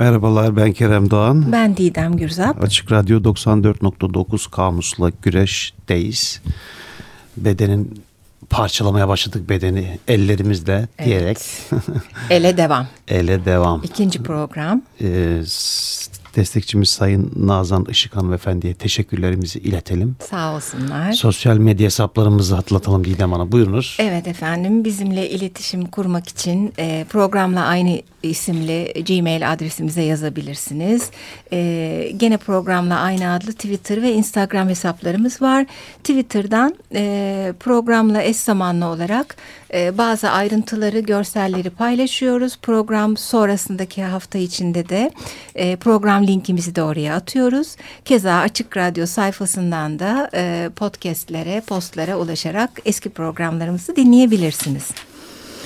Merhabalar ben Kerem Doğan. Ben Didem Gürzap. Açık Radyo 94.9 Kamus'la güreşteyiz. Bedenin parçalamaya başladık bedeni ellerimizle evet. diyerek. Ele devam. Ele devam. İkinci program. Ee, destekçimiz Sayın Nazan Işık Hanımefendi'ye teşekkürlerimizi iletelim. Sağ olsunlar. Sosyal medya hesaplarımızı hatırlatalım Didem Hanım. Buyurunuz. Evet efendim bizimle iletişim kurmak için e, programla aynı isimli Gmail adresimize yazabilirsiniz. E, gene programla aynı adlı Twitter ve Instagram hesaplarımız var. Twitter'dan e, programla eş zamanlı olarak e, bazı ayrıntıları, görselleri paylaşıyoruz. Program sonrasındaki hafta içinde de e, program linkimizi de oraya atıyoruz. Keza Açık Radyo sayfasından da e, podcastlere, postlara ulaşarak eski programlarımızı dinleyebilirsiniz.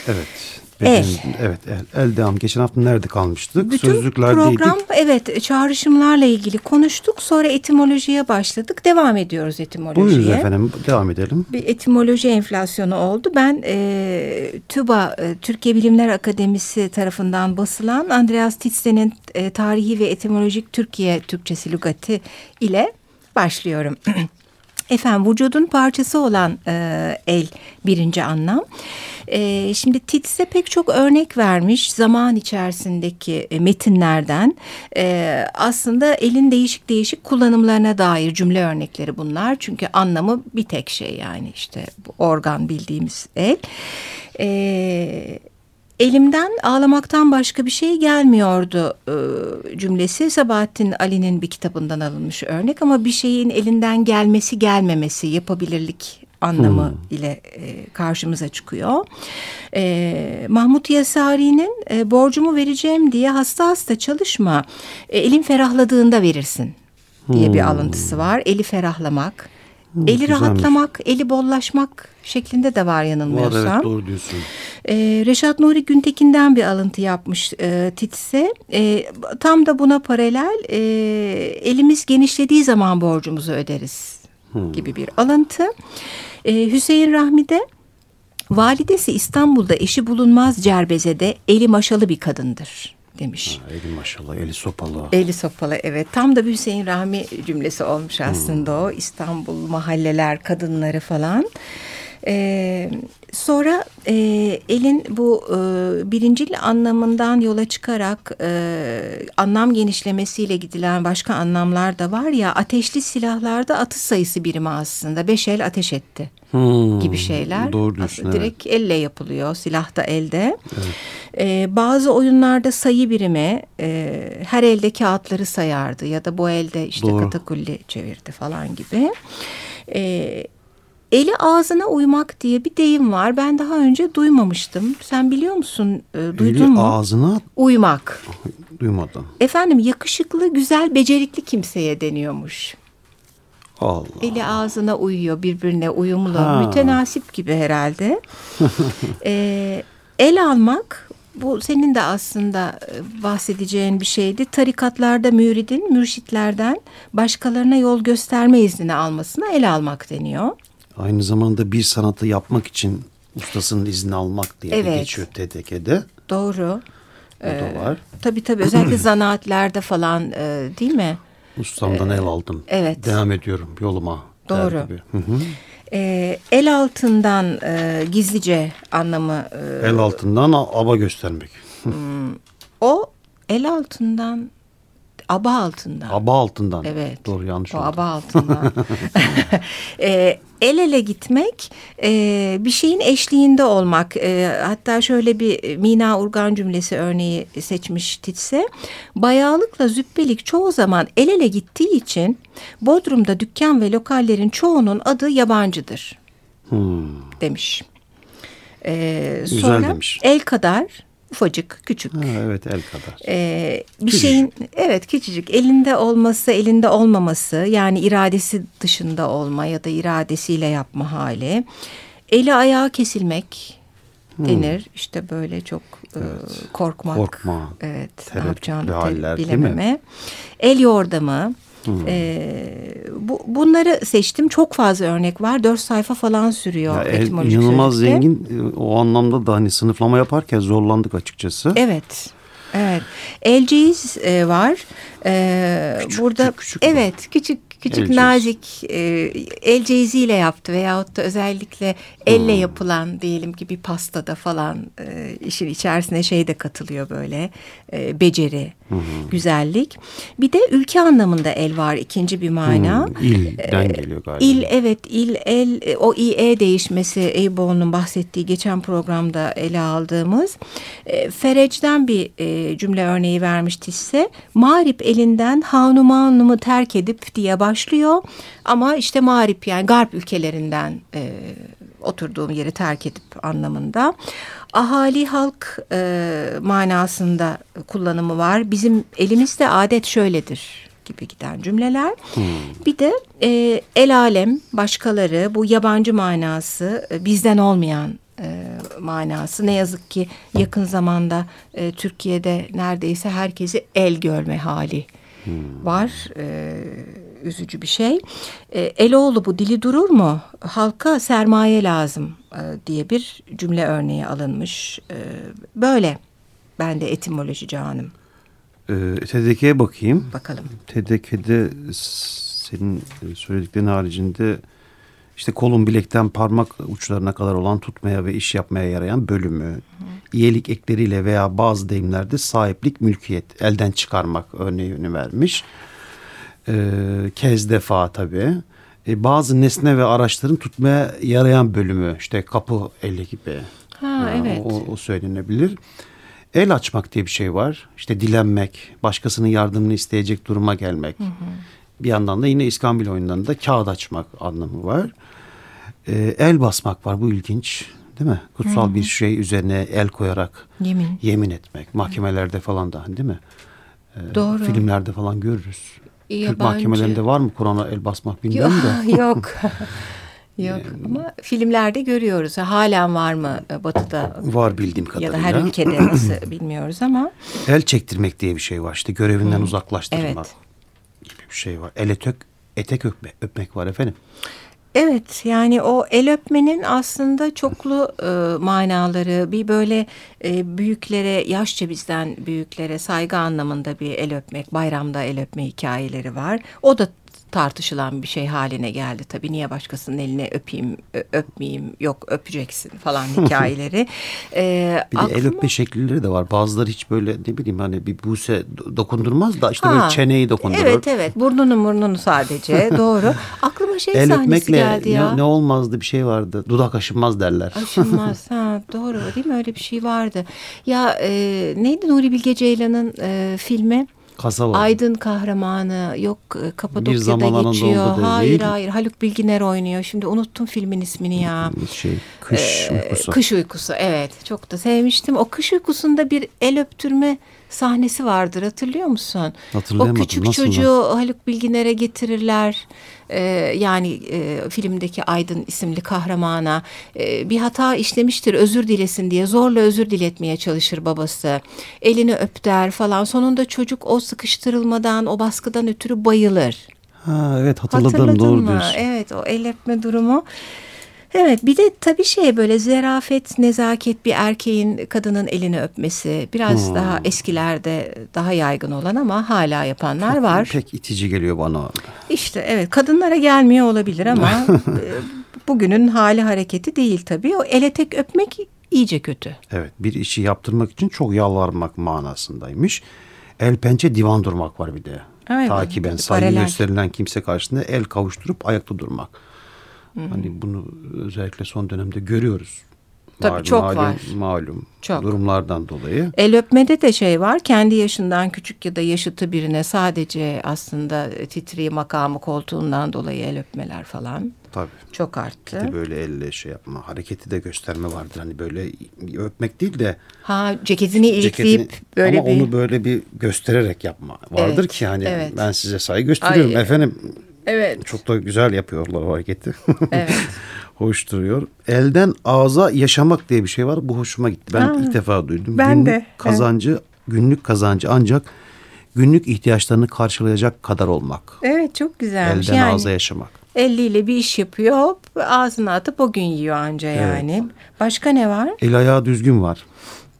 Evet. El. Evet el, el devam. Geçen hafta nerede kalmıştık? Bütün Sözlüklerdeydik. program evet çağrışımlarla ilgili konuştuk. Sonra etimolojiye başladık. Devam ediyoruz etimolojiye. Buyurun efendim devam edelim. Bir etimoloji enflasyonu oldu. Ben e, TÜBA e, Türkiye Bilimler Akademisi tarafından basılan Andreas Titzen'in e, Tarihi ve Etimolojik Türkiye Türkçesi Lügati ile başlıyorum. Efendim vücudun parçası olan e, el birinci anlam. E, şimdi Tits'e pek çok örnek vermiş zaman içerisindeki e, metinlerden. E, aslında elin değişik değişik kullanımlarına dair cümle örnekleri bunlar. Çünkü anlamı bir tek şey yani işte organ bildiğimiz el. E, elimden ağlamaktan başka bir şey gelmiyordu e, cümlesi Sabahattin Ali'nin bir kitabından alınmış örnek ama bir şeyin elinden gelmesi gelmemesi yapabilirlik anlamı hmm. ile e, karşımıza çıkıyor. E, Mahmut Yasari'nin e, borcumu vereceğim diye hasta hasta çalışma e, elin ferahladığında verirsin diye hmm. bir alıntısı var. Eli ferahlamak. Eli güzelmiş. rahatlamak, eli bollaşmak şeklinde de var yanılmıyorsam. Var evet doğru diyorsun. Ee, Reşat Nuri Güntekin'den bir alıntı yapmış e, Titse. E, tam da buna paralel e, elimiz genişlediği zaman borcumuzu öderiz hmm. gibi bir alıntı. E, Hüseyin Rahmi'de validesi İstanbul'da eşi bulunmaz Cerbeze'de eli maşalı bir kadındır demiş. Ha, eli maşallah, eli sopalı. Eli sopalı evet. Tam da bir Hüseyin Rahmi cümlesi olmuş aslında hmm. o. İstanbul mahalleler, kadınları falan. Ee, sonra e, elin bu e, birincil anlamından yola çıkarak e, anlam genişlemesiyle gidilen başka anlamlar da var ya ateşli silahlarda atış sayısı birimi aslında. Beş el ateş etti hmm, gibi şeyler. Doğru diyorsun. Direkt evet. elle yapılıyor silah da elde. Evet. Ee, bazı oyunlarda sayı birimi e, her elde kağıtları sayardı ya da bu elde işte doğru. katakulli çevirdi falan gibi. Ee, Eli ağzına uymak diye bir deyim var. Ben daha önce duymamıştım. Sen biliyor musun? E, duydun Eli mu? ağzına uymak. Duymadım. Efendim yakışıklı, güzel, becerikli kimseye deniyormuş. Allah. Eli ağzına uyuyor, birbirine uyumlu, ha. mütenasip gibi herhalde. ee, el almak bu senin de aslında e, bahsedeceğin bir şeydi. Tarikatlarda müridin mürşitlerden başkalarına yol gösterme iznini almasına el almak deniyor. Aynı zamanda bir sanatı yapmak için ustasının izni almak diye evet. geçiyor TDK'de. Doğru. O da ee, var. Tabii tabii özellikle zanaatlerde falan e, değil mi? Ustamdan ee, el aldım. Evet. Devam ediyorum yoluma. Doğru. Hı hı. E, el altından e, gizlice anlamı. E, el altından aba göstermek. Hmm, o el altından aba altından. Aba altından. Evet. Doğru yanlış o oldu. aba altından. e, el ele gitmek, e, bir şeyin eşliğinde olmak. E, hatta şöyle bir Mina Urgan cümlesi örneği seçmiş Titse. Bayağılıkla züppelik çoğu zaman el ele gittiği için Bodrum'da dükkan ve lokallerin çoğunun adı yabancıdır. Hmm. Demiş. E, Güzel sonra demiş. El kadar ufacık, küçük. Ha, evet el kadar. Ee, bir küçücük. şeyin evet küçücük elinde olması, elinde olmaması yani iradesi dışında olma ya da iradesiyle yapma hali. Eli ayağı kesilmek hmm. denir. İşte böyle çok e, evet. e, korkmak. Korkma. Evet. Ne yapacağını haller, bilememe. El yordamı. Hmm. Ee, bu, bunları seçtim. Çok fazla örnek var. Dört sayfa falan sürüyor ya, etimolojik İnanılmaz sözlükte. zengin. O anlamda da hani sınıflama yaparken zorlandık açıkçası. Evet. Evet. Elceğiz e, var. E, Küçük, burada küçük evet küçük küçük El ceyiz. nazik e, el ceyiziyle yaptı veyahut da özellikle elle Hmm. yapılan diyelim ki bir pastada falan e, işin içerisine şey de katılıyor böyle e, beceri, güzellik. Bir de ülke anlamında el var ikinci bir mana. Hmm, ilden geliyor galiba. İl evet il el e, o IE değişmesi Eyüboğlu'nun bahsettiği geçen programda ele aldığımız e, Ferec'den bir e, cümle örneği vermişti ise Mağrip elinden hanumanımı terk edip diye başlıyor ama işte Mağrip yani Garp ülkelerinden e, oturduğum yeri terk edip anlamında. Ahali halk e, manasında kullanımı var. Bizim elimizde adet şöyledir gibi giden cümleler. Bir de e, el alem, başkaları, bu yabancı manası, e, bizden olmayan e, manası. Ne yazık ki yakın zamanda e, Türkiye'de neredeyse herkesi el görme hali var. E, üzücü bir şey. E, Eloğlu bu dili durur mu? Halka sermaye lazım e, diye bir cümle örneği alınmış. E, böyle. Ben de etimoloji canım. Ee, TDK'ye bakayım. Bakalım. TDK'de senin e, söylediklerin haricinde işte kolun bilekten parmak uçlarına kadar olan tutmaya ve iş yapmaya yarayan bölümü, iyilik ekleriyle veya bazı deyimlerde sahiplik, mülkiyet, elden çıkarmak örneğini vermiş. Ee, kez defa tabii. Ee, bazı nesne ve araçların tutmaya yarayan bölümü, işte kapı eli gibi. Ha, evet. O, o söylenebilir. El açmak diye bir şey var. İşte dilenmek, başkasının yardımını isteyecek duruma gelmek. Bir yandan da yine İskambil oyunlarında kağıt açmak anlamı var. Ee, el basmak var. Bu ilginç. Değil mi? Kutsal bir şey üzerine el koyarak Yemin. yemin etmek. Mahkemelerde falan da değil mi? Ee, Doğru. Filmlerde falan görürüz. Türk Yabancı. mahkemelerinde var mı Kur'an'a el basmak bilmiyorum da. Yok. Yok ama filmlerde görüyoruz. Halen var mı e, batıda Var bildiğim ya kadarıyla. da her ülkede nasıl bilmiyoruz ama. El çektirmek diye bir şey var. İşte görevinden uzaklaştırmak Evet. gibi bir şey var. El etek, etek öpme, öpmek var efendim. Evet yani o el öpmenin aslında çoklu e, manaları bir böyle e, büyüklere yaşça bizden büyüklere saygı anlamında bir el öpmek bayramda el öpme hikayeleri var. O da tartışılan bir şey haline geldi tabii. Niye başkasının eline öpeyim, öpmeyeyim, yok öpeceksin falan hikayeleri. Ee, Bir de el aklıma- öpme şekilleri de var. Bazıları hiç böyle ne bileyim hani bir buse do- dokundurmaz da işte Ha, böyle çeneyi dokundurur. Evet evet burnunu burnunu sadece doğru. Aklıma şey El sahnesi geldi ya. ne, ne olmazdı bir şey vardı. Dudak aşınmaz derler. Aşılmaz. ha, doğru değil mi? Öyle bir şey vardı. Ya e, neydi Nuri Bilge Ceylan'ın e, filmi? Kasaba. Aydın kahramanı yok e, Kapadokya'da zaman Anadolu'da geçiyor. Hayır hayır Haluk Bilginer oynuyor. Şimdi unuttum filmin ismini ya. Şey, kış Ee, uykusu. Kış uykusu evet çok da sevmiştim. O kış uykusunda bir el öptürme sahnesi vardır hatırlıyor musun? O küçük Nasıl çocuğu Haluk Bilginer'e getirirler. Ee, yani e, filmdeki Aydın isimli kahramana e, bir hata işlemiştir özür dilesin diye zorla özür diletmeye çalışır babası. Elini öp der falan. Sonunda çocuk o sıkıştırılmadan o baskıdan ötürü bayılır. Ha, evet hatırladım Hatırladın doğru mı? diyorsun. Evet o el öpme durumu. Evet bir de tabii şey böyle zerafet, nezaket bir erkeğin kadının elini öpmesi biraz Hmm. daha eskilerde daha yaygın olan ama hala yapanlar var. Pek itici geliyor bana. İşte evet kadınlara gelmiyor olabilir ama e, bugünün hali hareketi değil tabii. O ele tek öpmek iyice kötü. Evet bir işi yaptırmak için çok yalvarmak manasındaymış. El pençe divan durmak var bir de. Evet, Takiben saygı gösterilen kimse karşısında el kavuşturup ayakta durmak. Hani bunu özellikle son dönemde görüyoruz. Tabii, çok var. Malum Çok. durumlardan dolayı. El öpmede de şey var kendi yaşından küçük ya da yaşıtı birine sadece aslında titri makamı koltuğundan dolayı el öpmeler falan Tabii. çok Bir arttı. de böyle elle şey yapma, hareketi de gösterme vardır. Hani böyle öpmek değil de Ha ceketini ilikleyip böyle ama bir onu böyle bir göstererek yapma vardır Evet, ki hani evet. ben size saygı gösteriyorum Ay, efendim. Evet Çok da güzel yapıyorlar o hareketi. Evet. Hoş duruyor. Elden ağza yaşamak diye bir şey var. Bu hoşuma gitti. Ben Aa, ilk defa duydum. ben günlük de, evet. kazancı, günlük kazancı ancak günlük ihtiyaçlarını karşılayacak kadar olmak. evet çok güzelmiş Elden yani ağza yaşamak. eliyle bir iş yapıyor ağzına atıp o gün yiyor anca yani. Başka ne var? El ayağı düzgün var.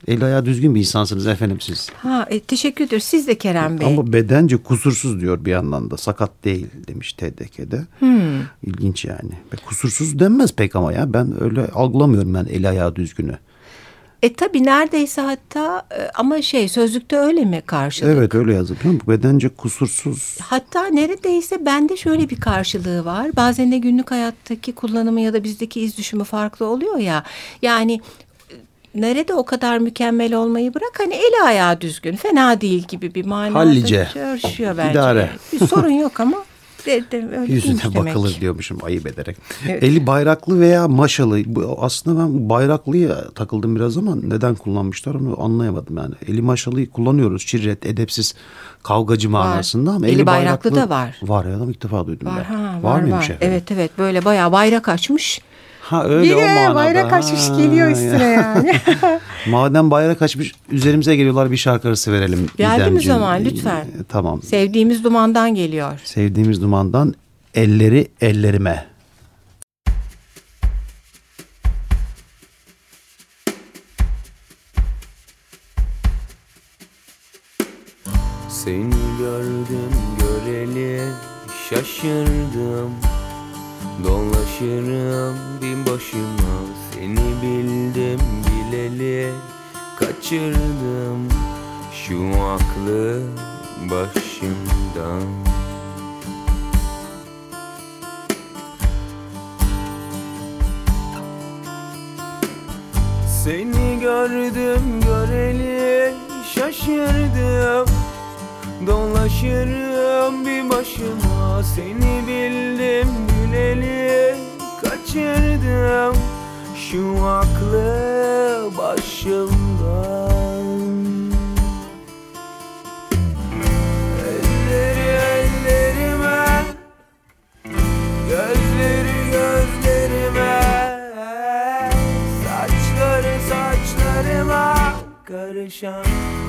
El ayağı düzgün bir insansınız efendim siz. Ha, e, teşekkür ediyoruz. Siz de Kerem Bey. Ama bedence kusursuz diyor bir yandan da. Sakat değil demiş TDK'de. Hmm. İlginç yani. Ve kusursuz denmez pek ama ya. Ben öyle algılamıyorum ben el ayağı düzgünü. E tabii neredeyse hatta e, ama şey sözlükte öyle mi karşılık? Evet öyle yazılıyor. Bedence kusursuz. Hatta neredeyse bende şöyle bir karşılığı var. Bazen de günlük hayattaki kullanımı ya da bizdeki iz düşümü farklı oluyor ya. Yani nerede o kadar mükemmel olmayı bırak hani eli ayağı düzgün fena değil gibi bir manada Hallice. çalışıyor bence. İdare. Bir sorun yok ama de, de, öyle Yüzüne demek. bakılır diyormuşum ayıp ederek. Evet. Eli bayraklı veya maşalı. Aslında ben bayraklıya takıldım biraz ama neden kullanmışlar onu anlayamadım yani. Eli maşalıyı kullanıyoruz. Çirret, edepsiz, kavgacı manasında ama Eli bayraklı da var. Var ya ilk defa duydum Var ben. ha var mıymış var. Evet evet böyle bayağı bayrak açmış. Ha öyle o Biri manada. bayrak açmış Ha, geliyor ya. üstüne yani. Madem bayrak açmış üzerimize geliyorlar bir şarkı arası verelim. Geldi mi zaman? Lütfen. Ee, Tamam. Sevdiğimiz dumandan geliyor. Sevdiğimiz dumandan elleri ellerime. Seni gördüm göreli şaşırdım Dolaşırım bin başıma Seni bildim bileli. Kaçırdım Şu aklı başımdan. Seni gördüm göreli şaşırdım. Dolaşırım bir başıma Seni bildim bileli kaçırdım Şu aklı başımdan. Elleri ellerime Gözleri gözlerime Saçları saçlarıma Karışan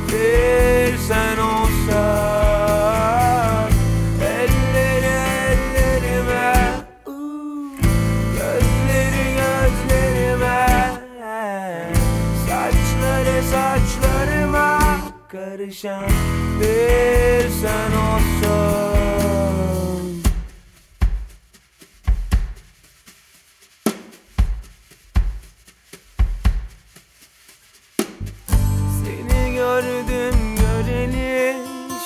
bir sen olsan Karışan bir sen olsan. Seni gördüm göreli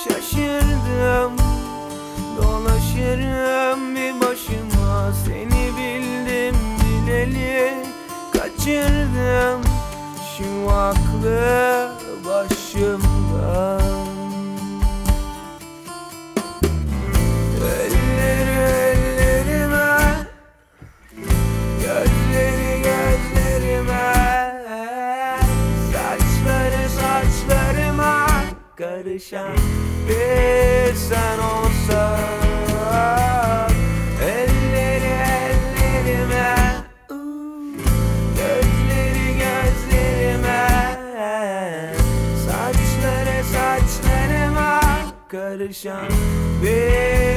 şaşırdım. Dolaşırım bir başıma Seni bildim bileli kaçırdım. Şu aklı başımdan Karışan bir sen olsan Karışan bir sen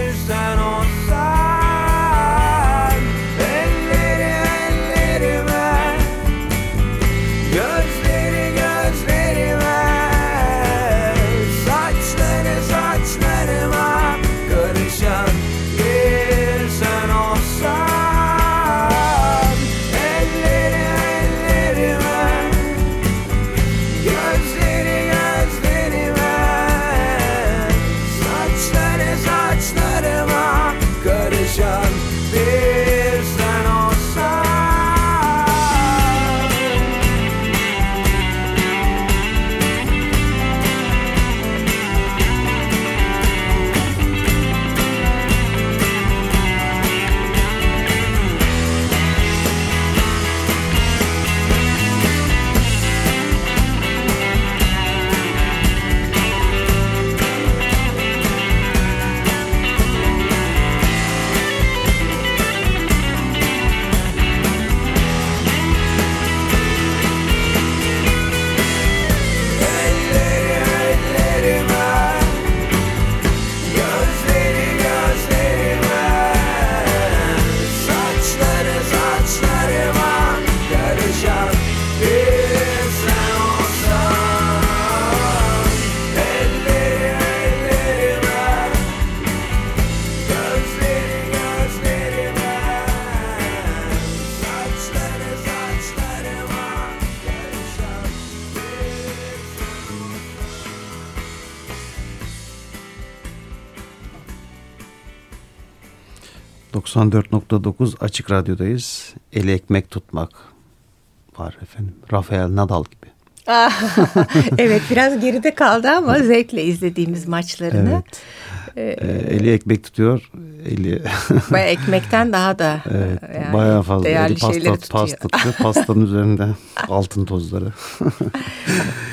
94.9 Açık Radyo'dayız. Eli ekmek tutmak var efendim. Rafael Nadal gibi. evet biraz geride kaldı ama zevkle izlediğimiz maçlarını. Evet. Ee, eli ekmek tutuyor. Eli Baya ekmekten daha da evet, e, yani bayağı fazla. değerli Eli pasta, tutuyor. pasta tutuyor. Pastanın üzerinde altın tozları.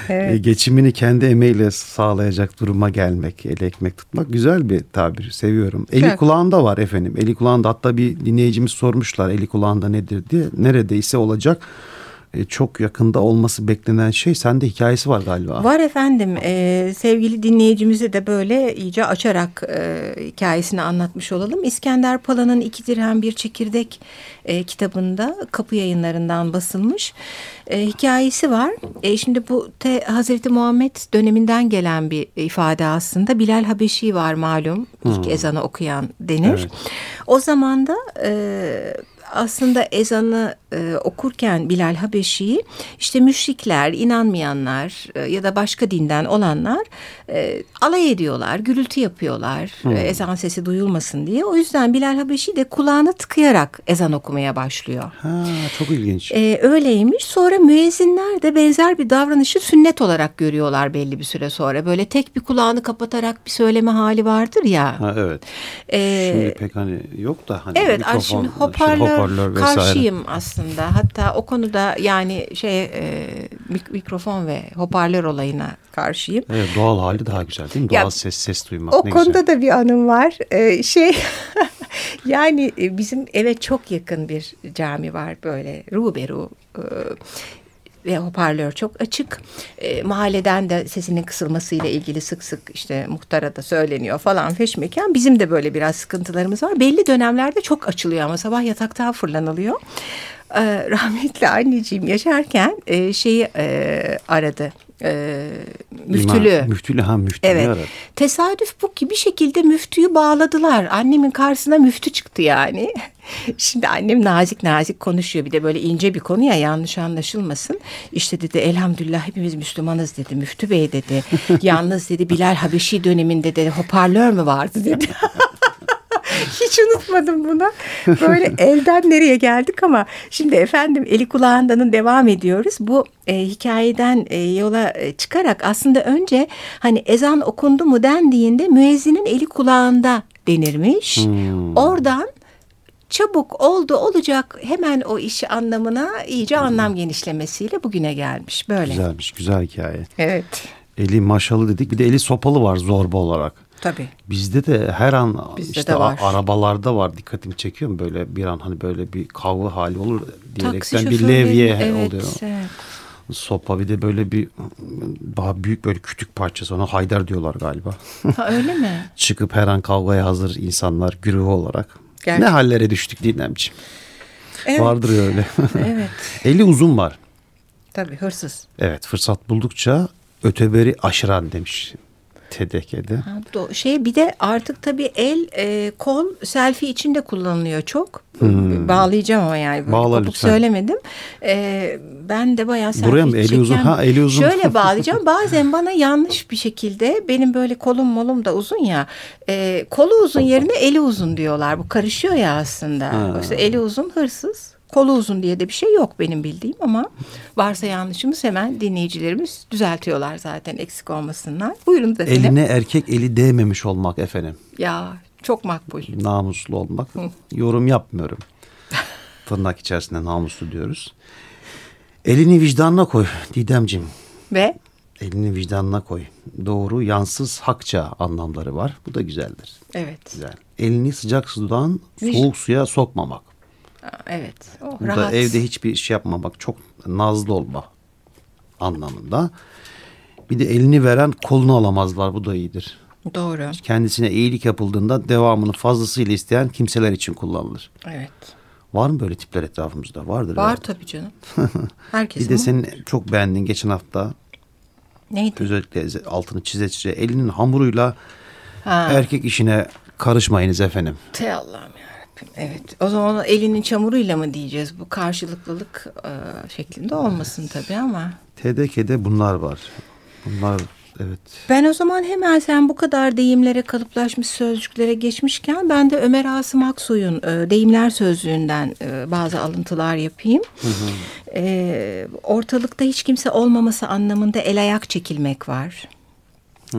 Evet. E, Geçimini kendi emeğiyle sağlayacak duruma gelmek, eli ekmek tutmak güzel bir tabir. Seviyorum. Eli Çok. kulağında var efendim. Eli kulağında hatta bir dinleyicimiz sormuşlar eli kulağında nedir diye. Neredeyse olacak. E, çok yakında olması beklenen şey sende hikayesi var galiba. Var efendim Ee, sevgili dinleyicimizi de böyle iyice açarak e, hikayesini anlatmış olalım. İskender Pala'nın İki Dirhem Bir Çekirdek e, kitabında kapı yayınlarından basılmış e, hikayesi var. E, şimdi bu te, Hazreti Muhammed döneminden gelen bir ifade aslında. Bilal Habeşi var malum ilk ezanı okuyan denir. Evet. O zaman da e, aslında ezanı e, okurken Bilal Habeşi'yi işte müşrikler, inanmayanlar e, ya da başka dinden olanlar e, alay ediyorlar, gürültü yapıyorlar e, ezan sesi duyulmasın diye. O yüzden Bilal Habeşi de kulağını tıkayarak ezan okumaya başlıyor. Ha, çok ilginç. Ee, öyleymiş. Sonra müezzinler de benzer bir davranışı sünnet olarak görüyorlar belli bir süre sonra. Böyle tek bir kulağını kapatarak bir söyleme hali vardır ya. Ha, evet. Ee, Şimdi pek hani yok da hani Evet, mikrofon, şimdi hoparlör, vesaire. karşıyım aslında. Hatta o konuda yani şey e, mik- mikrofon ve hoparlör olayına karşıyım. Evet, doğal hali daha güzel değil mi? Ya, Doğal ses ses duymak O ne konuda güzel. da bir anım var. Ee, şey yani e, bizim eve çok yakın bir cami var böyle ruberu. e, ve hoparlör çok açık. E, mahalleden de sesinin kısılmasıyla ilgili sık sık işte muhtara da söyleniyor falan feşmekan. Bizim de böyle biraz sıkıntılarımız var. Belli dönemlerde çok açılıyor ama sabah yataktan fırlanılıyor. E, rahmetli anneciğim yaşarken e, şeyi e, aradı. E, müftülü. İmam- müftülü ha müftülü Evet. Tesadüf bu ki bir şekilde müftüyü bağladılar. Annemin karşısına müftü çıktı yani. Şimdi annem nazik nazik konuşuyor. Bir de böyle ince bir konu ya yanlış anlaşılmasın. İşte dedi elhamdülillah hepimiz Müslümanız dedi. Müftü bey dedi. Yalnız dedi Bilal Habeşi döneminde de hoparlör mü vardı dedi. Hiç unutmadım bunu. Böyle elden nereye geldik ama şimdi efendim eli kulağındanın devam ediyoruz. Bu e, hikayeden e, yola e, çıkarak aslında önce hani ezan okundu mu dendiğinde müezzinin eli kulağında denirmiş. Oradan çabuk oldu olacak hemen o işi anlamına iyice anlam genişlemesiyle bugüne gelmiş böyle. Güzelmiş güzel hikaye. Evet Eli maşalı dedik bir de eli sopalı var zorba olarak. Tabii. Bizde de her an Bizde işte de var. arabalarda var dikkatimi çekiyor mu böyle bir an hani böyle bir kavga hali olur diyerekten bir levye evet, oluyor. evet. Sopa bir de böyle bir daha büyük böyle kütük parçası ona haydar diyorlar galiba. Ha, öyle mi? Çıkıp her an kavgaya hazır insanlar güruhu olarak. Gerçi- Ne hallere düştük dinlemciğim. Evet. Vardır öyle. Evet Eli uzun var. tabii hırsız. Evet fırsat buldukça öteberi aşıran demiş TDK'de. Ha, Şey bir de artık tabii el e, kol selfie içinde kullanılıyor çok. Bağlayacağım ama yani Hmm. Bağla kopuk lütfen. söylemedim. E, ben de bayağı selfie Buraya mı? Eli uzun. Ha, eli uzun. Şöyle bağlayacağım. Bazen bana yanlış bir şekilde benim böyle kolum molum da uzun ya. E, kolu uzun yerine eli uzun diyorlar. Bu karışıyor ya aslında. Ha. Eli uzun hırsız. Kolu uzun diye de bir şey yok benim bildiğim ama varsa yanlışımız hemen dinleyicilerimiz düzeltiyorlar zaten eksik olmasınlar. Buyurun da Eline erkek eli değmemiş olmak efendim. ya çok makbul. Namuslu olmak. Yorum yapmıyorum. Tırnak içerisinde namuslu diyoruz. Elini vicdanına koy Didemciğim. Ve Elini vicdanına koy. Doğru, yansız, hakça anlamları var. Bu da güzeldir. evet. Güzel. Elini sıcak sudan soğuk suya sokmamak. Evet. Oh, Bu rahat. da evde hiçbir şey yapmamak. Çok nazlı olma anlamında. Bir de elini veren kolunu alamazlar. Bu da iyidir. Doğru. Kendisine iyilik yapıldığında devamını fazlasıyla isteyen kimseler için kullanılır. Evet. Var mı böyle tipler etrafımızda? Vardır. Var herhalde. tabii canım. Herkesin Bir de senin çok beğendiğin geçen hafta Neydi? özellikle altını çize çize elinin hamuruyla Ha. erkek işine karışmayınız efendim. Te Allah'ım. Evet. O zaman elinin çamuruyla mı diyeceğiz? Bu karşılıklılık e, şeklinde olmasın tabii ama. TDK'de bunlar var. Bunlar Evet. Ben o zaman hemen sen bu kadar deyimlere kalıplaşmış sözcüklere geçmişken ben de Ömer Asım Aksoy'un e, deyimler sözlüğünden e, bazı alıntılar yapayım. E, ortalıkta hiç kimse olmaması anlamında el ayak çekilmek var.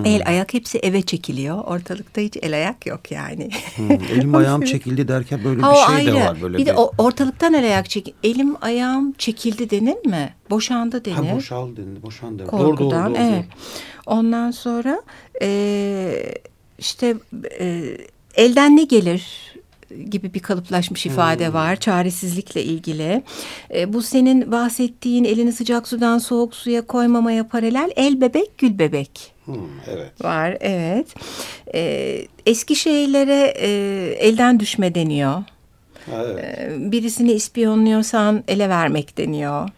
El ayak hepsi eve çekiliyor. Ortalıkta hiç el ayak yok yani. Hmm, Elim ayağım çekildi derken böyle Ha, bir şey de ayrı. var. Böyle bir de o ortalıktan el ayak çek. Elim ayağım çekildi denir mi? Boşandı denir. Ha, boşal denildi. Boşan denildi. Doğru, doğru, Korkudan doğru, evet. Ondan sonra e, işte e, elden ne gelir gibi bir kalıplaşmış ifade var. Çaresizlikle ilgili. E, bu senin bahsettiğin elini sıcak sudan soğuk suya koymamaya paralel el bebek gül bebek Hmm, evet. var. Evet. E, eski şeylere e, elden düşme deniyor. Ha, evet. E, birisini ispiyonluyorsan ele vermek deniyor. Ha,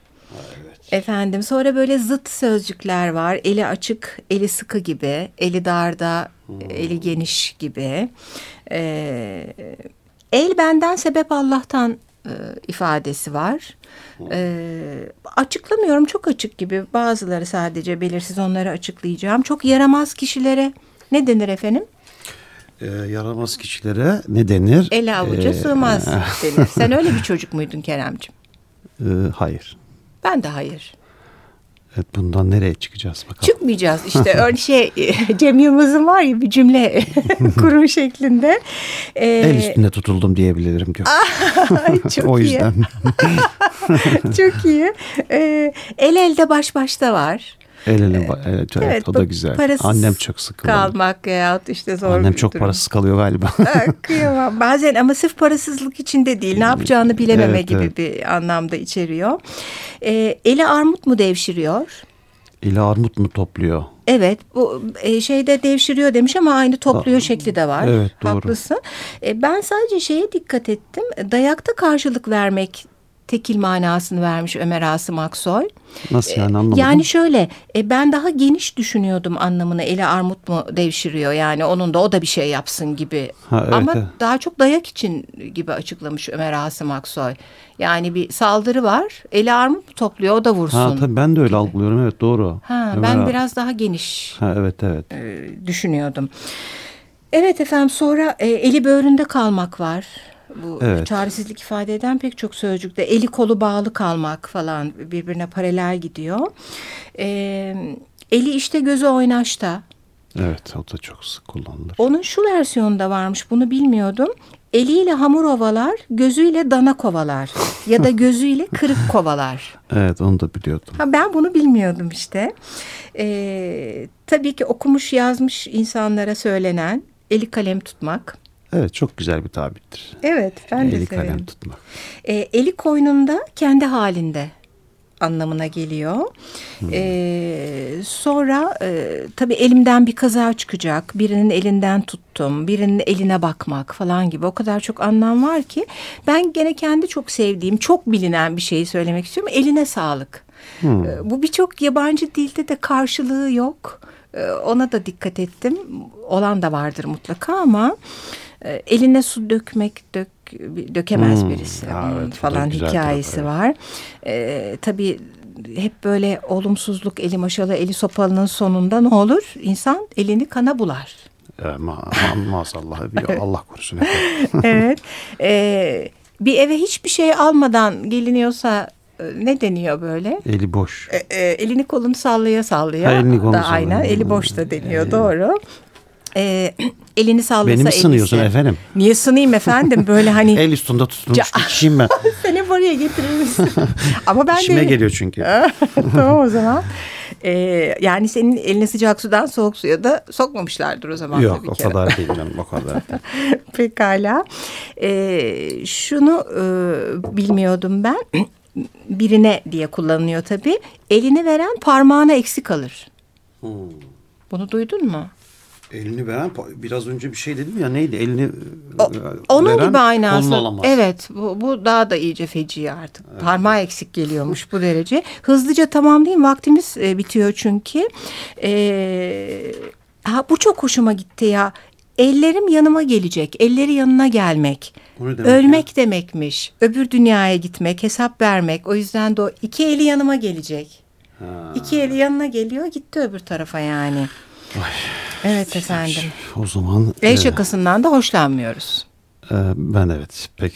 evet. Efendim sonra böyle zıt sözcükler var. Eli açık, eli sıkı gibi. Eli darda, eli geniş gibi. Ee, el benden sebep Allah'tan e, ifadesi var. Ee, açıklamıyorum çok açık gibi. Bazıları sadece belirsiz onları açıklayacağım. Çok yaramaz kişilere ne denir efendim? Ee, yaramaz kişilere ne denir? Ele avuca Ee, sığmaz denir. Sen öyle bir çocuk muydun Keremcim? e, hayır. Ben de hayır. Evet, bundan nereye çıkacağız bakalım. Çıkmayacağız işte öyle şey Cem Yılmaz'ın var ya bir cümle kuru şeklinde. Ee, El üstünde tutuldum diyebilirim diyor. çok o yüzden. çok iyi. Ee, el elde baş başta var. El ele, ba- evet, evet, o da güzel. parasız Annem çok sıkılıyor. Kalmak veyahut işte zor Annem çok durum. parasız kalıyor galiba. Kıyamam. Bazen ama sırf parasızlık içinde değil. Ne yapacağını bilememe Evet, gibi evet. bir anlamda içeriyor. Ee, eli armut mu devşiriyor? Eli armut mu topluyor? Evet bu e, şeyde devşiriyor demiş ama aynı topluyor şekli de var. evet, doğru. Haklısın. E, ben sadece şeye dikkat ettim. Dayakta karşılık vermek tekil manasını vermiş Ömer Asım Aksoy. Nasıl yani anlamadım. Yani şöyle e, ben daha geniş düşünüyordum anlamını eli armut mu devşiriyor yani onun da o da bir şey yapsın gibi. Ha, evet, Ama evet. daha çok dayak için gibi açıklamış Ömer Asım Aksoy. Yani bir saldırı var eli armut mu topluyor o da vursun. Ha tabii ben de öyle algılıyorum evet doğru. Ha, Ömer ben abi. biraz daha geniş Ha evet evet. e, düşünüyordum. Evet efendim sonra e, eli böğründe kalmak var. Bu Evet. çaresizlik ifade eden pek çok sözcükte eli kolu bağlı kalmak falan birbirine paralel gidiyor. E, eli işte gözü oynaşta. Evet o da çok sık kullanılır. Onun şu versiyonu da varmış bunu bilmiyordum. Eliyle hamur ovalar, gözüyle dana kovalar ya da gözüyle kırık kovalar. Evet onu da biliyordum. Ha, ben bunu bilmiyordum işte. Ee, tabii ki okumuş yazmış insanlara söylenen eli kalem tutmak. Evet çok güzel bir tabirdir. Evet ben de Eli severim. kalem tutmak. Ee, eli koynunda kendi halinde anlamına geliyor. Ee, sonra e, tabii elimden bir kaza çıkacak. Birinin elinden tuttum. Birinin eline bakmak falan gibi o kadar çok anlam var ki. Ben gene kendi çok sevdiğim, çok bilinen bir şeyi söylemek istiyorum. Eline sağlık. Ee, Bu birçok yabancı dilde de karşılığı yok. Ee, Ona da dikkat ettim. Olan da vardır mutlaka ama e, eline su dökmek dök dökemez Hmm, birisi Hmm, evet, falan hikayesi tarafı, var. Ee, tabii hep böyle olumsuzluk eli maşalı eli sopalının sonunda ne olur? İnsan elini kana bular. Evet, ma ma maazallah. Allah korusun. evet. Ee, bir eve hiçbir şey almadan geliniyorsa e, ne deniyor böyle? Eli boş. E, e, elini kolunu sallaya sallaya Ha, elini kolunu da aynen sallaya. eli boş da deniyor doğru. E, elini sallasa Beni mi sınıyorsun elisi. efendim? Niye sınayım efendim böyle hani El üstünde tutulmuş bir kişiyim ben. seni buraya getirir? Ama ben İşime de geliyor çünkü. tamam o zaman. E, yani senin eline sıcak sudan soğuk suya da sokmamışlardır o zaman. Yok tabii o ki. kadar değil. canım, O kadar. Pekala. Ee, şunu e, bilmiyordum ben. Birine diye kullanılıyor tabii. Elini veren parmağına eksik kalır. Bunu duydun mu? Elini veren biraz önce bir şey dedim ya neydi? Elini O- e, onun veren gibi aynı aslında. Evet bu, bu daha da iyice feci artık. Parmağı eksik geliyormuş bu derece. Hızlıca tamamlayayım vaktimiz e, bitiyor çünkü. Ee, ha, bu çok hoşuma gitti ya. Ellerim yanıma gelecek. Elleri yanına gelmek. Demek Ölmek demekmiş. Öbür dünyaya gitmek, hesap vermek. O yüzden de o iki eli yanıma gelecek. İki eli yanına geliyor gitti öbür tarafa yani. Evet efendim. O zaman El e, şakasından da hoşlanmıyoruz. e, ben evet pek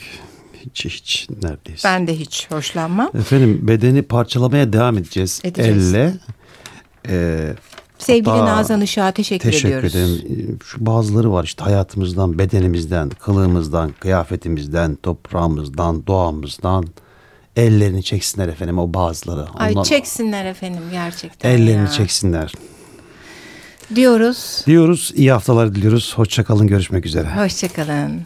hiç hiç neredeyse. Ben de hiç hoşlanmam. Efendim bedeni parçalamaya devam edeceğiz. Edeceğiz. Elle. E, Sevgili hatta- Nazan Işık'a teşekkür, Teşekkür ediyoruz. ederim. Şu bazıları var işte hayatımızdan, bedenimizden, kılığımızdan, kıyafetimizden, toprağımızdan, doğamızdan ellerini çeksinler efendim o bazıları. Ay Onlar- çeksinler efendim gerçekten Ellerini ya. çeksinler. Diyoruz. Diyoruz iyi haftalar diliyoruz. Hoşçakalın görüşmek üzere. Hoşçakalın.